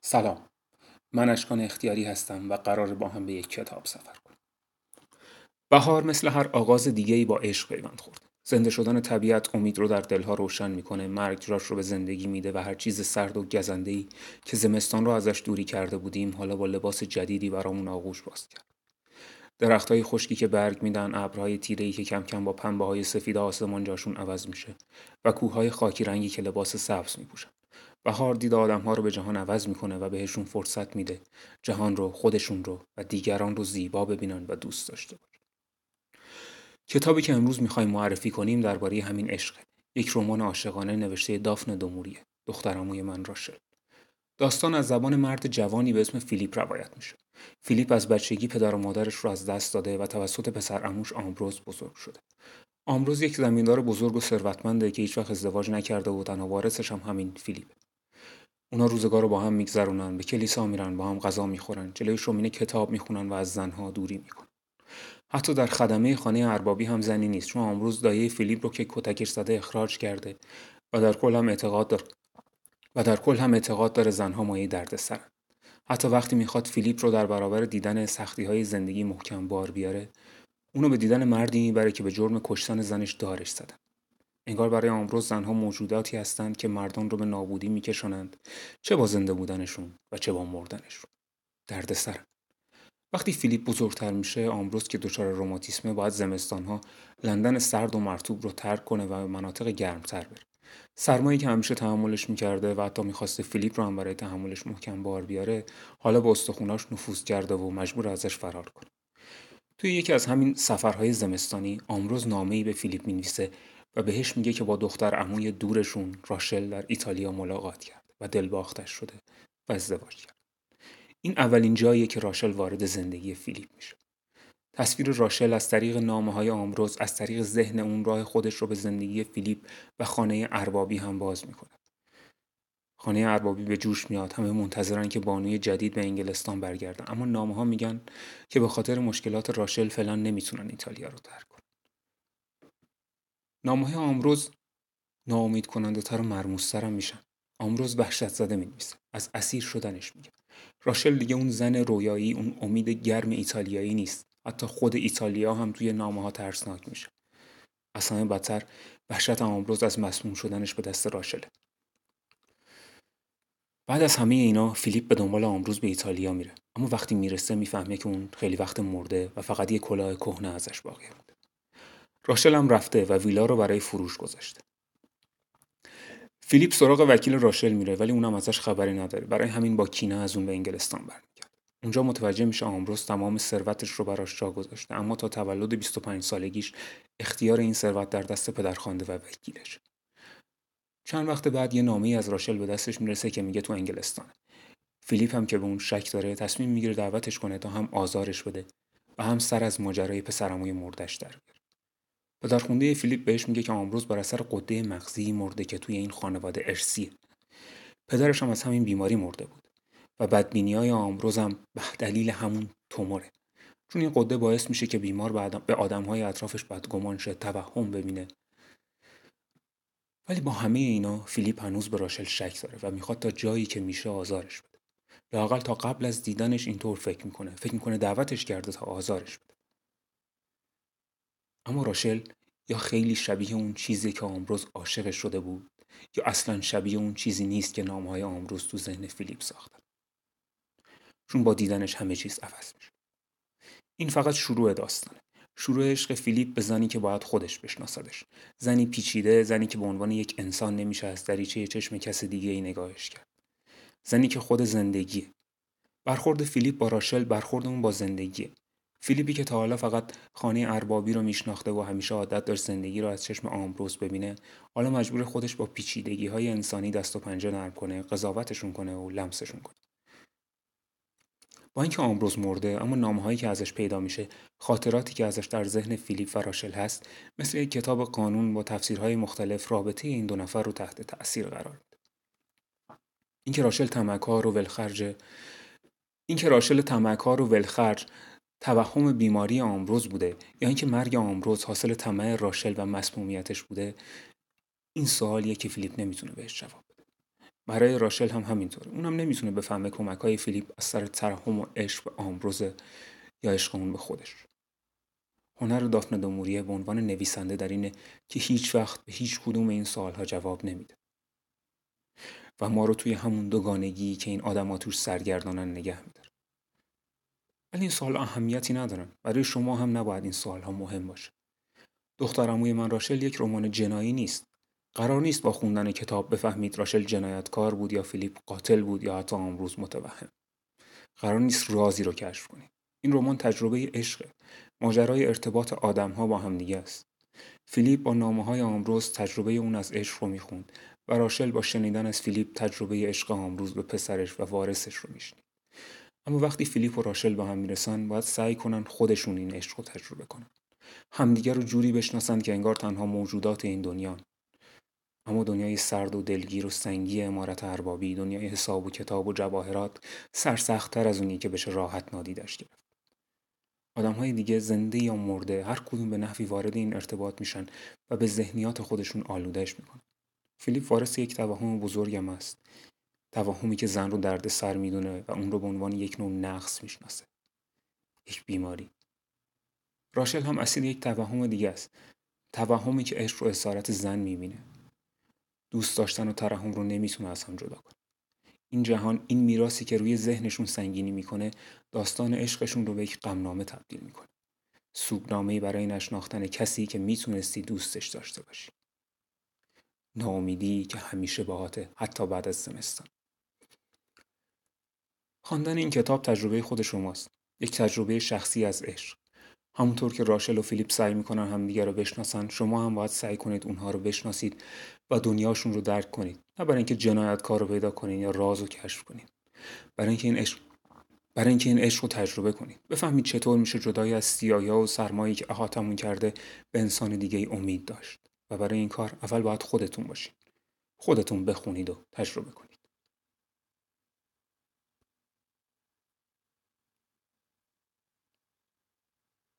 سلام. من اشکان اختیاری هستم و قرار با هم به یک کتاب سفر کنیم. بهار مثل هر آغاز دیگه با عشق پیوند خورد. زنده شدن طبیعت امید رو در دلها روشن می‌کنه مرگ راش رو به زندگی میده و هر چیز سرد و گزنده ای که زمستان رو ازش دوری کرده بودیم حالا با لباس جدیدی برامون آغوش باز کرد. درختای خشکی که برگ میدن ابرهای تیره ای که کم کم با پنبه های سفید آسمان جاشون عوض میشه و کوههای خاکی رنگی که لباس سبز میپوشن. بهار دید ها رو به جهان عوض می‌کنه و بهشون فرصت میده جهان رو خودشون رو و دیگران رو زیبا ببینن و دوست داشته باشن. کتابی که امروز می‌خوایم معرفی کنیم درباره همین عشق. یک رمان عاشقانه نوشته دافن دوموریه دخترموی من راشل. داستان از زبان مرد جوانی به اسم فیلیپ روایت میشه. فیلیپ از بچگی پدر و مادرش رو از دست داده و توسط پسر اموش آمبروز بزرگ شده. آمبروز یک زمیندار بزرگ و ثروتمنده که هیچ وقت ازدواج نکرده و تنها وارثش هم همین فیلیپ اونا روزگار رو با هم میگذرونن به کلیسا میرن با هم غذا می‌خورن جلوی شومینه کتاب می‌خونن و از زنها دوری می‌کنن. حتی در خدمه خانه اربابی هم زنی نیست چون امروز دایه فیلیپ رو که کتکش زده اخراج کرده و در کل هم اعتقاد داره و در کل هم اعتقاد داره زنها مایه دردسرن. حتی وقتی می‌خواد فیلیپ رو در برابر دیدن سختی های زندگی محکم بار بیاره اونو به دیدن مردی می‌بره که به جرم کشتن زنش دارش زدن انگار برای آمروز زنها موجوداتی هستند که مردان رو به نابودی میکشانند. چه با زنده بودنشون و چه با مردنشون. دردسرن. وقتی فیلیپ بزرگتر میشه آمروز که دچار روماتیسمه باید زمستانها لندن سرد و مرتوب رو ترک کنه و مناطق گرمتر بره. سرمایی که همیشه تحملش می‌کرده و حتی می‌خواسته فیلیپ رو هم برای تحملش محکم بار بیاره حالا با استخوناش نفوذ کرده و مجبور ازش فرار کنه. توی یکی از همین سفرهای زمستانی آمروز نامه‌ای به فیلیپ می‌نویسه و بهش میگه که با دختر عموی دورشون راشل در ایتالیا ملاقات کرد و دلباختش شده و ازدواج کرد. این اولین جاییه که راشل وارد زندگی فیلیپ میشه. تصویر راشل از طریق نامه های آمروز از طریق ذهن اون راه خودش رو به زندگی فیلیپ و خانه اربابی هم باز می‌کنه. خانه اربابی به جوش میاد همه منتظرن که بانوی جدید به انگلستان برگردن اما نامه ها میگن که به خاطر مشکلات راشل فعلا نمی‌تونن ایتالیا رو ترک کنن نامه آمروز ناامید کننده تر و مرموزتر هم میشن. آمروز وحشت زده می‌نویسه. از اسیر شدنش میگه. راشل دیگه اون زن رویایی اون امید گرم ایتالیایی نیست. حتی خود ایتالیا هم توی نامه ها ترسناک میشه. همه بدتر وحشت آمروز از مسموم شدنش به دست راشله. بعد از همه اینا فیلیپ به دنبال آمروز به ایتالیا میره. اما وقتی می‌رسه می‌فهمه که اون خیلی وقت مرده و فقط یه کلاه کهنه ازش باقی مونده. راشل هم رفته و ویلا رو برای فروش گذاشته. فیلیپ سراغ وکیل راشل میره ولی اونم ازش خبری نداره. برای همین با کینه از اون به انگلستان برمیگرده. اونجا متوجه میشه آمروز تمام ثروتش رو براش جا گذاشته اما تا تولد 25 سالگیش اختیار این ثروت در دست پدرخوانده و وکیلش چند وقت بعد یه نامه از راشل به دستش می‌رسه که میگه تو انگلستانه. فیلیپ هم که به اون شک داره تصمیم می‌گیره دعوتش کنه تا هم آزارش بده و هم سر از ماجرای پسرموی مردش در پدرخونده فیلیپ بهش میگه که آمروز بر اثر قده مغزی مرده که توی این خانواده ارسیه پدرش هم از همین بیماری مرده بود و بدبینی های آمروز هم به دلیل همون توموره. چون این قده باعث میشه که بیمار به آدم های اطرافش بدگمان شه توهم ببینه. ولی با همه اینا فیلیپ هنوز به راشل شک داره و می‌خواد تا جایی که میشه آزارش بده. لاقل تا قبل از دیدنش اینطور فکر می‌کنه. فکر می‌کنه دعوتش کرده تا آزارش بده. اما راشل یا خیلی شبیه اون چیزی که آمروز عاشقش شده بود یا اصلا شبیه اون چیزی نیست که نامهای آمروز تو ذهن فیلیپ ساختن چون با دیدنش همه چیز عوض میشه این فقط شروع داستانه. شروع عشق فیلیپ به زنی که باید خودش بشناسدش. زنی پیچیده زنی که به عنوان یک انسان نمیشه از دریچه چشم کس دیگه ای نگاهش کرد. زنی که خود زندگیه. برخورد فیلیپ با راشل برخورد اون با زندگیه. فیلیپی که تا حالا فقط خانه اربابی رو میشناخته و همیشه عادت داشت زندگی رو از چشم آمبروز ببینه حالا مجبوره خودش با پیچیدگی های انسانی دست و پنجه نرم کنه قضاوتشون کنه و لمسشون کنه. با اینکه آمبروز مرده اما نامهایی که ازش پیدا میشه خاطراتی که ازش در ذهن فیلیپ و راشل هست مثل یک کتاب قانون با تفسیرهای مختلف رابطه این دو نفر رو تحت تأثیر قرار میده. اینکه راشل تمکار و ولخرج اینکه راشل تمکار و ولخرج توهم بیماری آمروز بوده یا اینکه مرگ آمروز حاصل طمع راشل و مسمومیتش بوده این سوالیه که فیلیپ نمی‌تونه بهش جواب بده. برای راشل هم همینطوره. اونم نمی‌تونه بفهمه کمک های فیلیپ از سر ترحم و عشق به آمبروزه یا عشق اون به خودش. هنر دافن دوموریه به عنوان نویسنده در اینه که هیچ وقت به هیچ کدوم این سوالها جواب نمیده. و ما رو توی همون دوگانگی که این آدم توش سرگردانن نگه میداره. ولی این سوال اهمیتی ندارن برای شما هم نباید این سوال ها مهم باشه. دخترموی من راشل یک رمان جنایی نیست. قرار نیست با خوندن کتاب بفهمید راشل جنایتکار بود یا فیلیپ قاتل بود یا حتی آمبروز متوهم. قرار نیست رازی رو کشف کنید. این رمان تجربه عشقه. ماجرای ارتباط آدم ها با هم دیگه است. فیلیپ با نامه های آمبروز تجربه اون از عشق رو می‌خوند و راشل با شنیدن از فیلیپ تجربه عشق آمبروز به پسرش و وارثش رو میشنید. اما وقتی فیلیپ و راشل با هم می‌رسن باید سعی کنن خودشون این عشق رو تجربه کنن. همدیگر رو جوری بشناسند که انگار تنها موجودات این دنیا اما دنیای سرد و دلگیر و سنگی امارت اربابی دنیای حساب و کتاب و جواهرات سرسختتر از اونی که بشه راحت نادیدش گرفت. آدم های دیگه زنده یا مرده هر کدوم به نحوی وارد این ارتباط میشن و به ذهنیات خودشون آلودش می‌کنن. فیلیپ وارث یک توهم بزرگم است. توهمی که زن رو درد سر می‌دونه و اون رو به عنوان یک نوع نقص می‌شناسه. یک بیماری. راشل هم اصیل یک توهم دیگه است. توهمی که عشق رو اسارت زن می‌بینه. دوست داشتن و ترحم رو نمی‌تونه از هم جدا کنه. این جهان این میراسی که روی ذهنشون سنگینی می‌کنه داستان عشقشون رو به یک غمنامه تبدیل می‌کنه. سوگنامه برای نشناختن کسی که می‌تونستی دوستش داشته باشی. ناامیدی که همیشه باهاته حتی بعد از زمستان. خواندن این کتاب تجربه خود شماست یک تجربه شخصی از عشق. همونطور که راشل و فیلیپ سعی می‌کنن همدیگه رو بشناسن شما هم باید سعی کنید اونها رو بشناسید و دنیاشون رو درک کنید. نه برای اینکه جنایتکار رو پیدا کنید یا راز رو کشف کنید. برای اینکه این عشق برای اینکه این عشق رو تجربه کنید. بفهمید چطور میشه جدای از سیایا و سرمایی که احاطمون کرده به انسان دیگه ای امید داشت. و برای این کار اول باید خودتون باشید. خودتون بخونید و تجربه کنید.